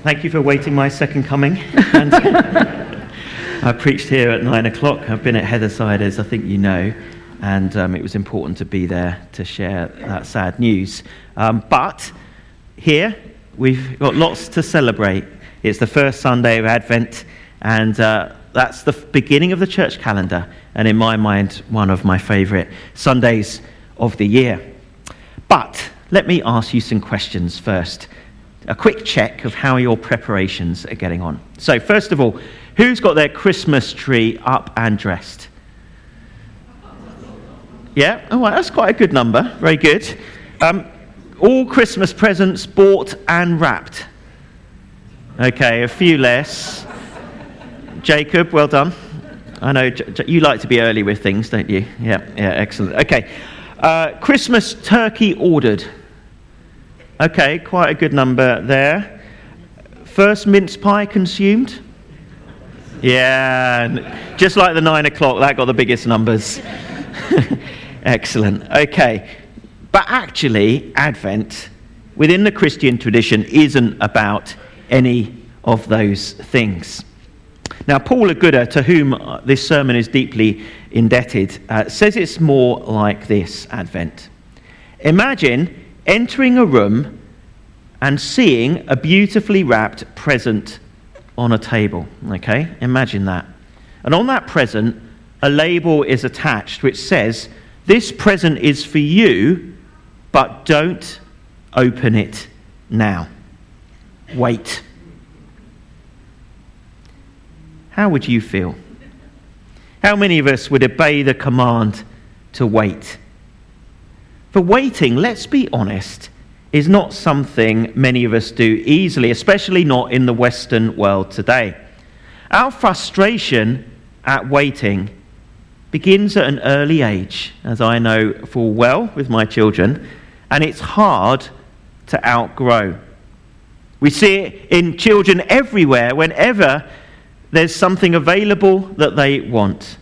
Thank you for waiting my second coming. I preached here at nine o'clock. I've been at Heatherside, as I think you know, and um, it was important to be there to share that sad news. Um, but here, we've got lots to celebrate. It's the first Sunday of Advent, and uh, that's the beginning of the church calendar, and in my mind, one of my favourite Sundays of the year. But let me ask you some questions first a quick check of how your preparations are getting on. So, first of all, who's got their Christmas tree up and dressed? Yeah, oh, well, that's quite a good number. Very good. Um, all Christmas presents bought and wrapped. Okay, a few less. Jacob, well done. I know you like to be early with things, don't you? Yeah, yeah, excellent. Okay, uh, Christmas turkey ordered. Okay, quite a good number there. First mince pie consumed? Yeah, just like the nine o'clock, that got the biggest numbers. Excellent. Okay. But actually, Advent, within the Christian tradition, isn't about any of those things. Now, Paula Gooder, to whom this sermon is deeply indebted, uh, says it's more like this Advent. Imagine entering a room and seeing a beautifully wrapped present on a table. Okay? Imagine that. And on that present, a label is attached which says, This present is for you, but don't open it now. Wait. How would you feel? How many of us would obey the command to wait? For waiting, let's be honest, is not something many of us do easily, especially not in the Western world today. Our frustration at waiting begins at an early age, as I know full well with my children, and it's hard to outgrow. We see it in children everywhere whenever there's something available that they want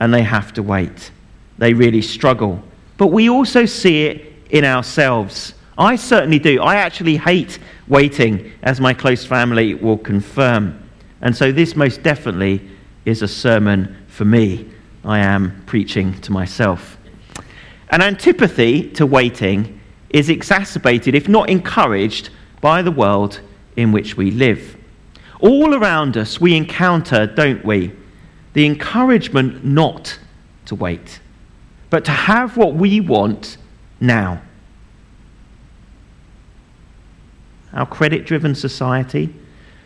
and they have to wait. They really struggle but we also see it in ourselves. I certainly do. I actually hate waiting, as my close family will confirm. And so, this most definitely is a sermon for me. I am preaching to myself. An antipathy to waiting is exacerbated, if not encouraged, by the world in which we live. All around us, we encounter, don't we, the encouragement not to wait but to have what we want now. Our credit driven society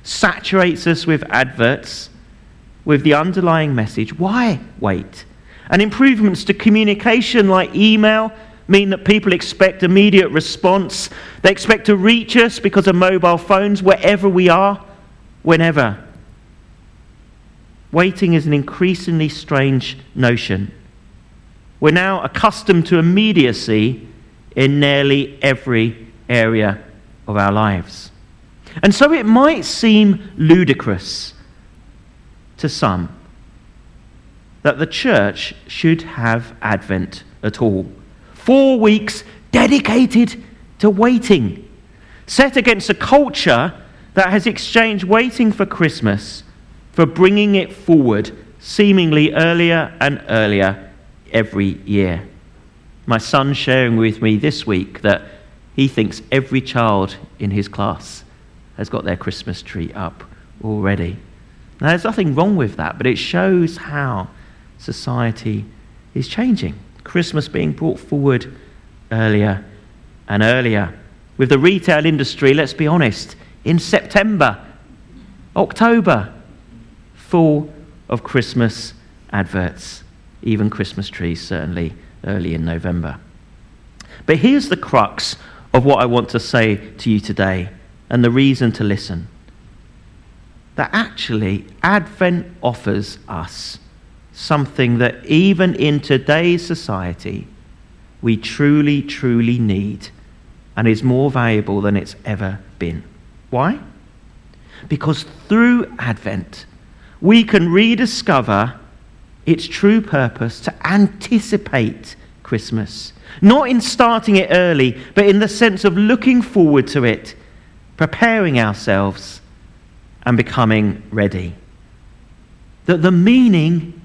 saturates us with adverts with the underlying message why wait? And improvements to communication like email mean that people expect immediate response. They expect to reach us because of mobile phones wherever we are, whenever. Waiting is an increasingly strange notion. We're now accustomed to immediacy in nearly every area of our lives. And so it might seem ludicrous to some that the church should have Advent at all. Four weeks dedicated to waiting, set against a culture that has exchanged waiting for Christmas for bringing it forward seemingly earlier and earlier every year. My son sharing with me this week that he thinks every child in his class has got their Christmas tree up already. Now, there's nothing wrong with that, but it shows how society is changing. Christmas being brought forward earlier and earlier. With the retail industry, let's be honest, in September, October, full of Christmas adverts even Christmas trees, certainly early in November. But here's the crux of what I want to say to you today and the reason to listen. That actually, Advent offers us something that even in today's society, we truly, truly need and is more valuable than it's ever been. Why? Because through Advent, we can rediscover its true purpose to anticipate Christmas. Not in starting it early, but in the sense of looking forward to it, preparing ourselves, and becoming ready. That the meaning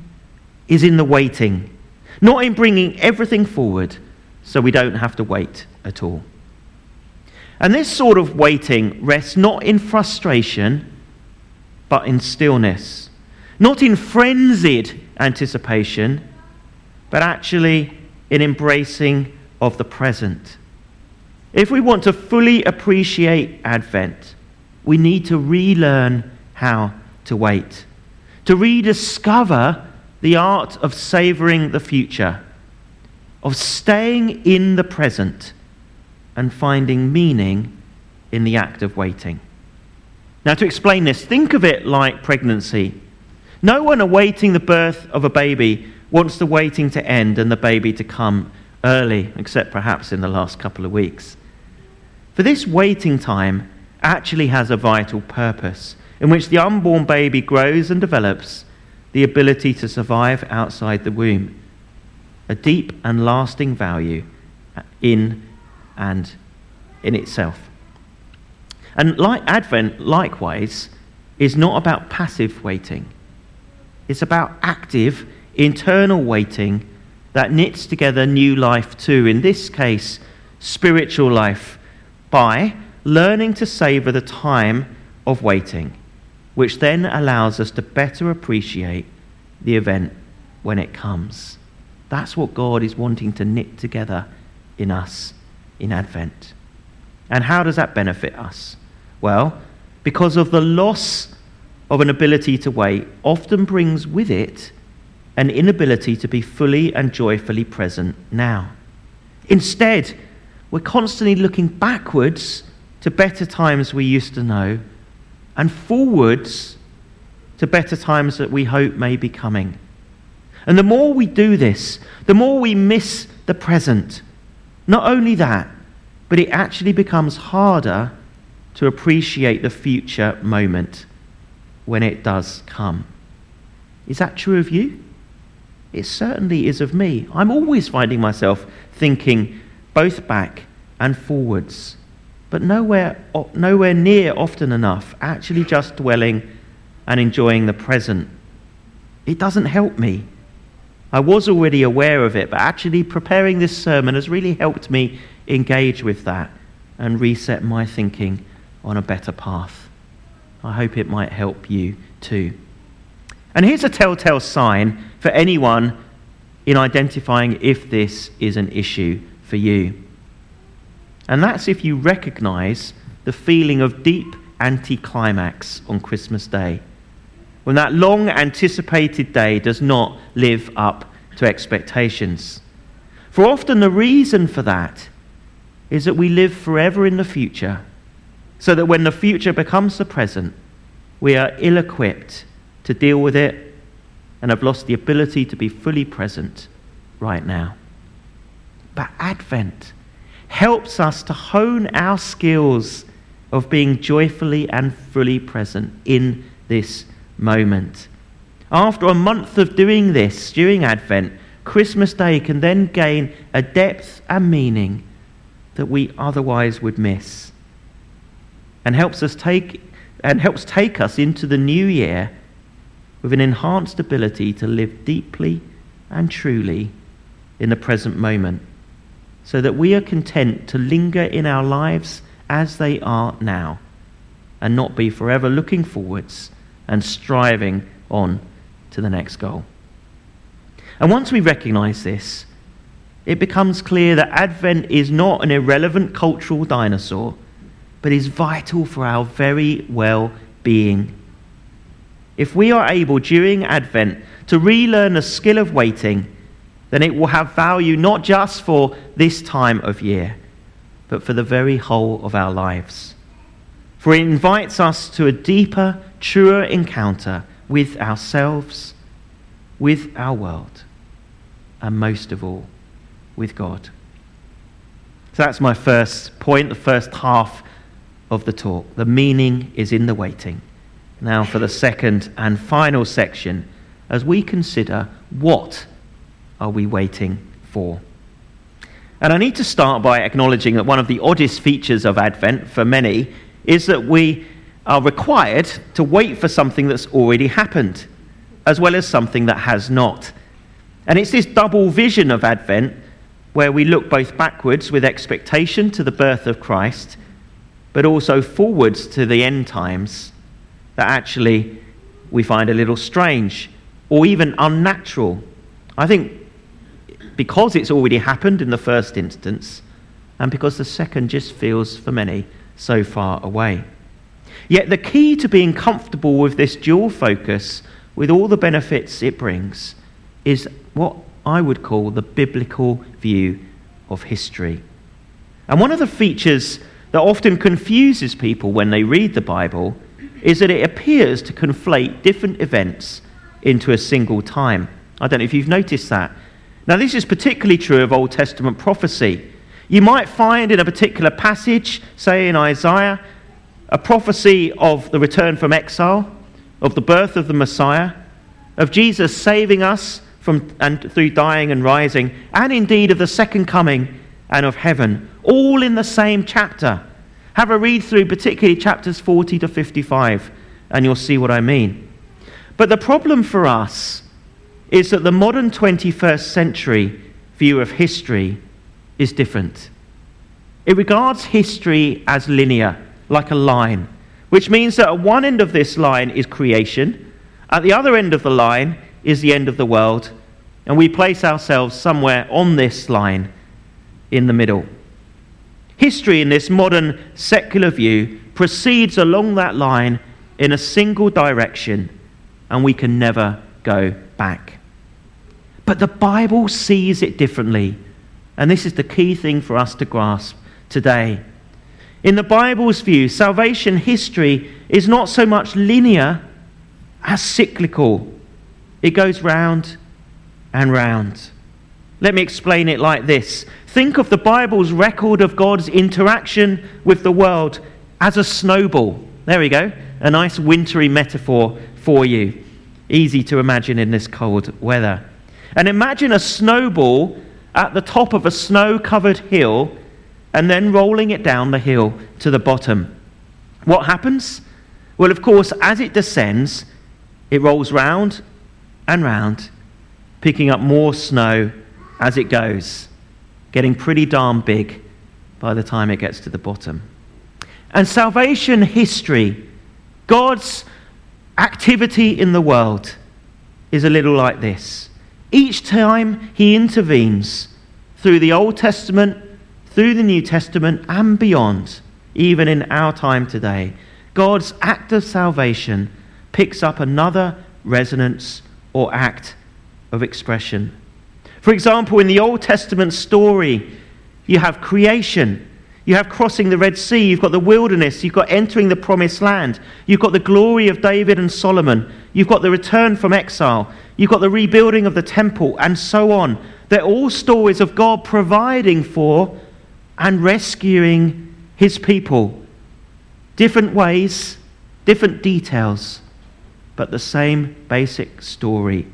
is in the waiting, not in bringing everything forward so we don't have to wait at all. And this sort of waiting rests not in frustration, but in stillness. Not in frenzied anticipation, but actually in embracing of the present. If we want to fully appreciate Advent, we need to relearn how to wait, to rediscover the art of savoring the future, of staying in the present and finding meaning in the act of waiting. Now, to explain this, think of it like pregnancy. No one awaiting the birth of a baby wants the waiting to end and the baby to come early, except perhaps in the last couple of weeks. For this waiting time actually has a vital purpose in which the unborn baby grows and develops the ability to survive outside the womb, a deep and lasting value in and in itself. And like Advent, likewise, is not about passive waiting. It's about active, internal waiting that knits together new life too. In this case, spiritual life, by learning to savor the time of waiting, which then allows us to better appreciate the event when it comes. That's what God is wanting to knit together in us in Advent. And how does that benefit us? Well, because of the loss of an ability to wait often brings with it an inability to be fully and joyfully present now. Instead, we're constantly looking backwards to better times we used to know and forwards to better times that we hope may be coming. And the more we do this, the more we miss the present not only that, but it actually becomes harder to appreciate the future moment when it does come. Is that true of you? It certainly is of me. I'm always finding myself thinking both back and forwards, but nowhere, nowhere near often enough actually just dwelling and enjoying the present. It doesn't help me. I was already aware of it, but actually preparing this sermon has really helped me engage with that and reset my thinking on a better path. I hope it might help you too. And here's a telltale sign for anyone in identifying if this is an issue for you. And that's if you recognize the feeling of deep anticlimax on Christmas Day when that long anticipated day does not live up to expectations. For often the reason for that is that we live forever in the future, so that when the future becomes the present, we are ill equipped to deal with it and have lost the ability to be fully present right now. But Advent helps us to hone our skills of being joyfully and fully present in this moment. After a month of doing this during Advent, Christmas Day can then gain a depth and meaning that we otherwise would miss. And helps us take and helps take us into the new year with an enhanced ability to live deeply and truly in the present moment, so that we are content to linger in our lives as they are now and not be forever looking forwards and striving on to the next goal. And once we recognize this, it becomes clear that Advent is not an irrelevant cultural dinosaur, but is vital for our very well being. If we are able during Advent to relearn the skill of waiting, then it will have value not just for this time of year, but for the very whole of our lives. For it invites us to a deeper truer encounter with ourselves, with our world, and most of all, with God. So that's my first point, the first half of the talk. The meaning is in the waiting. Now, for the second and final section, as we consider what are we waiting for? And I need to start by acknowledging that one of the oddest features of Advent for many is that we are required to wait for something that's already happened, as well as something that has not. And it's this double vision of Advent where we look both backwards with expectation to the birth of Christ, but also forwards to the end times that actually we find a little strange or even unnatural. I think because it's already happened in the first instance, and because the second just feels, for many, so far away. Yet the key to being comfortable with this dual focus, with all the benefits it brings, is what I would call the biblical view of history. And one of the features that often confuses people when they read the Bible is that it appears to conflate different events into a single time. I don't know if you've noticed that. Now, this is particularly true of Old Testament prophecy. You might find in a particular passage, say in Isaiah, a prophecy of the return from exile, of the birth of the Messiah, of Jesus saving us from, and through dying and rising, and indeed of the second coming and of heaven, all in the same chapter. Have a read through, particularly chapters 40 to 55, and you'll see what I mean. But the problem for us is that the modern 21st century view of history is different. It regards history as linear, like a line, which means that at one end of this line is creation, at the other end of the line is the end of the world, and we place ourselves somewhere on this line in the middle. History, in this modern secular view, proceeds along that line in a single direction, and we can never go back. But the Bible sees it differently. And this is the key thing for us to grasp today. In the Bible's view, salvation history is not so much linear as cyclical. It goes round and round. Let me explain it like this Think of the Bible's record of God's interaction with the world as a snowball. There we go. A nice wintry metaphor for you. Easy to imagine in this cold weather. And imagine a snowball at the top of a snow covered hill and then rolling it down the hill to the bottom. What happens? Well, of course, as it descends, it rolls round and round, picking up more snow as it goes, getting pretty darn big by the time it gets to the bottom. And salvation history, God's activity in the world, is a little like this. Each time he intervenes through the Old Testament, through the New Testament, and beyond, even in our time today, God's act of salvation picks up another resonance or act of expression. For example, in the Old Testament story, you have creation, you have crossing the Red Sea, you've got the wilderness, you've got entering the promised land, you've got the glory of David and Solomon, you've got the return from exile, you've got the rebuilding of the temple, and so on. They're all stories of God providing for and rescuing his people. Different ways, different details, but the same basic story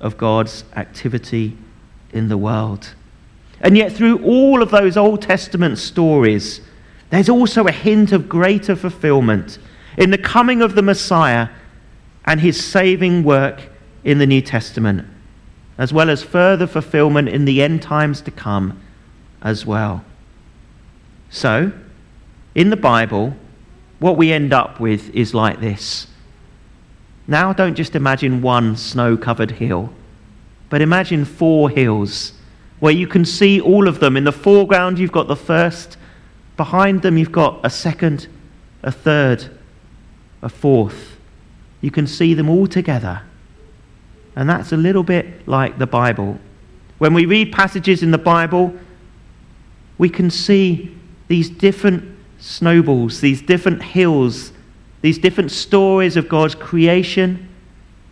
of God's activity in the world. And yet, through all of those Old Testament stories, there's also a hint of greater fulfillment in the coming of the Messiah and his saving work in the New Testament, as well as further fulfillment in the end times to come as well. So, in the Bible, what we end up with is like this. Now, don't just imagine one snow covered hill, but imagine four hills where you can see all of them. In the foreground, you've got the first, behind them, you've got a second, a third, a fourth. You can see them all together. And that's a little bit like the Bible. When we read passages in the Bible, we can see these different snowballs, these different hills, these different stories of God's creation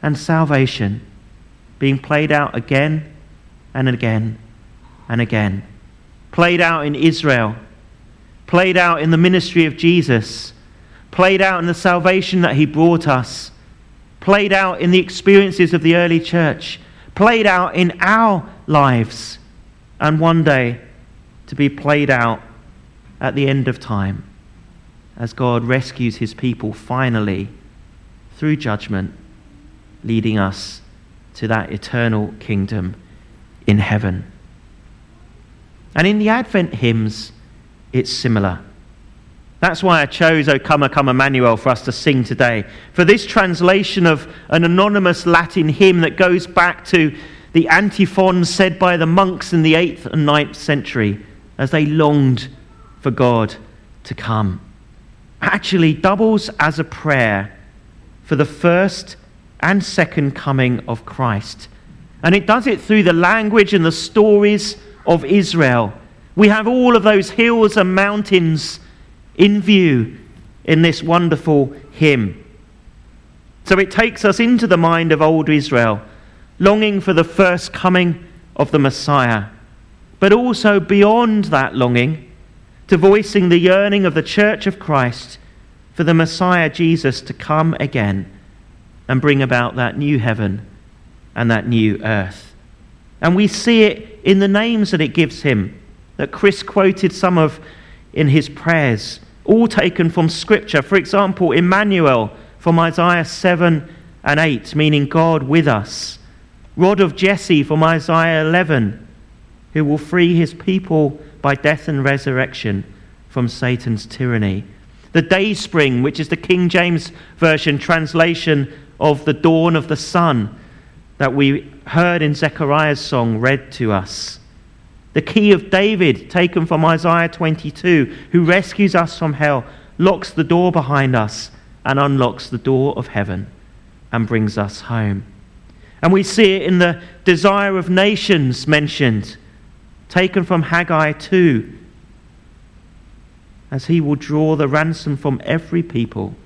and salvation being played out again and again and again. Played out in Israel, played out in the ministry of Jesus, played out in the salvation that he brought us, played out in the experiences of the early church, played out in our lives, and one day to be played out at the end of time. as God rescues his people finally through judgment, leading us to that eternal kingdom in heaven. And in the Advent hymns, it's similar. That's why I chose O Come, O Come Emmanuel for us to sing today. For this translation of an anonymous Latin hymn that goes back to the antiphons said by the monks in the 8th and 9th century as they longed for God to come actually doubles as a prayer for the first and second coming of Christ. And it does it through the language and the stories of Israel. We have all of those hills and mountains in view in this wonderful hymn. So it takes us into the mind of old Israel, longing for the first coming of the Messiah, but also beyond that longing to voicing the yearning of the Church of Christ for the Messiah Jesus to come again and bring about that new heaven and that new earth. And we see it in the names that it gives him, that Chris quoted some of in his prayers, all taken from Scripture. For example, Emmanuel from Isaiah 7 and 8, meaning God with us. Rod of Jesse from Isaiah 11, who will free his people by death and resurrection from Satan's tyranny. The day spring, which is the King James Version translation of the dawn of the sun that we heard in Zechariah's song read to us. The key of David, taken from Isaiah 22, who rescues us from hell, locks the door behind us and unlocks the door of heaven and brings us home. And we see it in the desire of nations mentioned, taken from Haggai 2, as he will draw the ransom from every people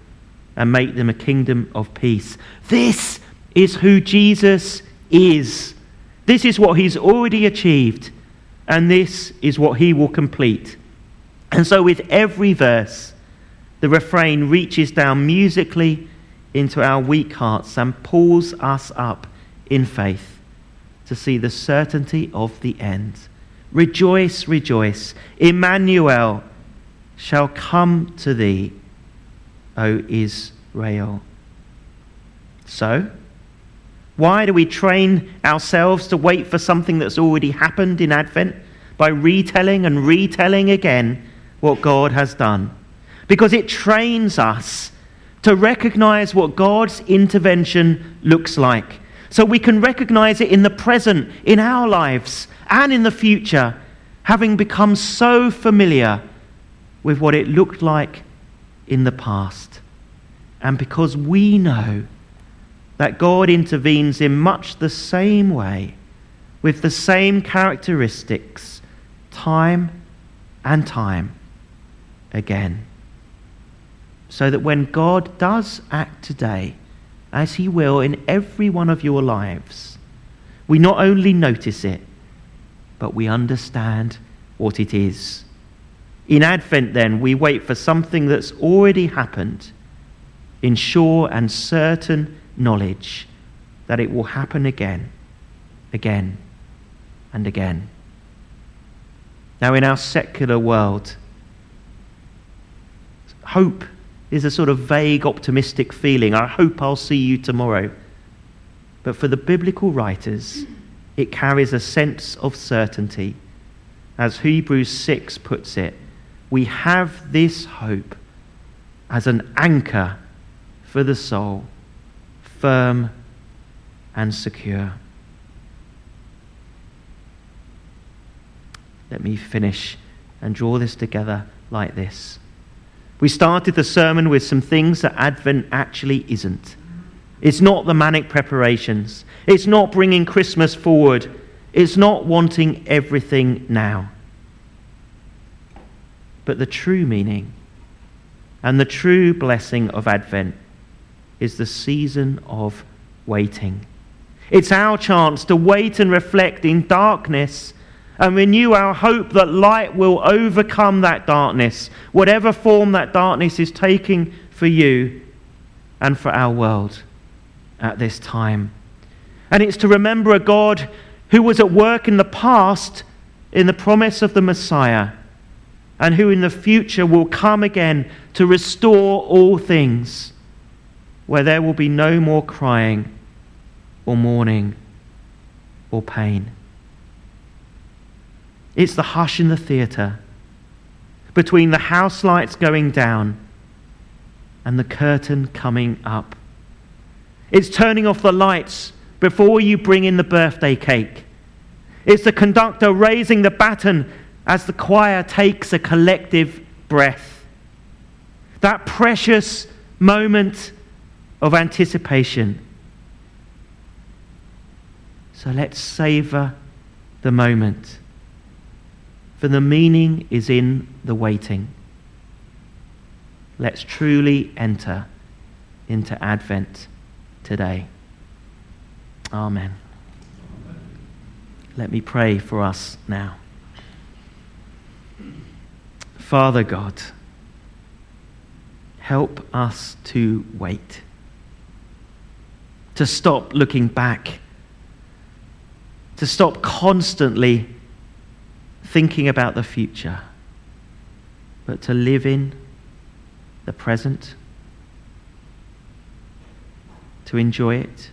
and make them a kingdom of peace. This is who Jesus is. This is what he's already achieved, and this is what he will complete. And so, with every verse, the refrain reaches down musically into our weak hearts and pulls us up in faith to see the certainty of the end. Rejoice, rejoice. Emmanuel shall come to thee, O Israel. So, why do we train ourselves to wait for something that's already happened in Advent? By retelling and retelling again what God has done. Because it trains us to recognize what God's intervention looks like. So we can recognize it in the present, in our lives, and in the future, having become so familiar with what it looked like in the past. And because we know that God intervenes in much the same way, with the same characteristics, time and time again. So that when God does act today, as He will in every one of your lives, we not only notice it, but we understand what it is in Advent, then, we wait for something that's already happened in sure and certain knowledge that it will happen again, again, and again. Now, in our secular world, hope is a sort of vague, optimistic feeling. I hope I'll see you tomorrow. But for the biblical writers, it carries a sense of certainty. As Hebrews 6 puts it, we have this hope as an anchor for the soul, firm and secure. Let me finish and draw this together like this. We started the sermon with some things that Advent actually isn't. It's not the manic preparations. It's not bringing Christmas forward. It's not wanting everything now but the true meaning and the true blessing of Advent is the season of waiting. It's our chance to wait and reflect in darkness and renew our hope that light will overcome that darkness, whatever form that darkness is taking for you and for our world at this time. And it's to remember a God who was at work in the past in the promise of the Messiah and who in the future will come again to restore all things, where there will be no more crying or mourning or pain. It's the hush in the theatre between the house lights going down and the curtain coming up. It's turning off the lights before you bring in the birthday cake. It's the conductor raising the baton as the choir takes a collective breath. That precious moment of anticipation. So let's savor the moment. For the meaning is in the waiting. Let's truly enter into Advent today. Amen. Let me pray for us now. Father God, help us to wait, to stop looking back, to stop constantly thinking about the future, but to live in the present, to enjoy it,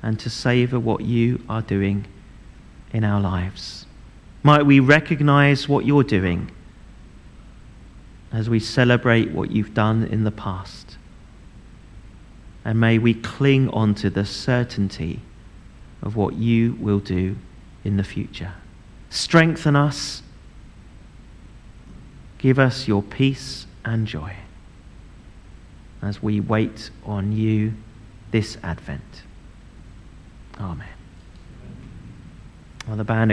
and to savor what you are doing in our lives. Might we recognize what you're doing as we celebrate what you've done in the past. And may we cling on to the certainty of what you will do in the future. Strengthen us. Give us your peace and joy as we wait on you this Advent. Amen. Well, the band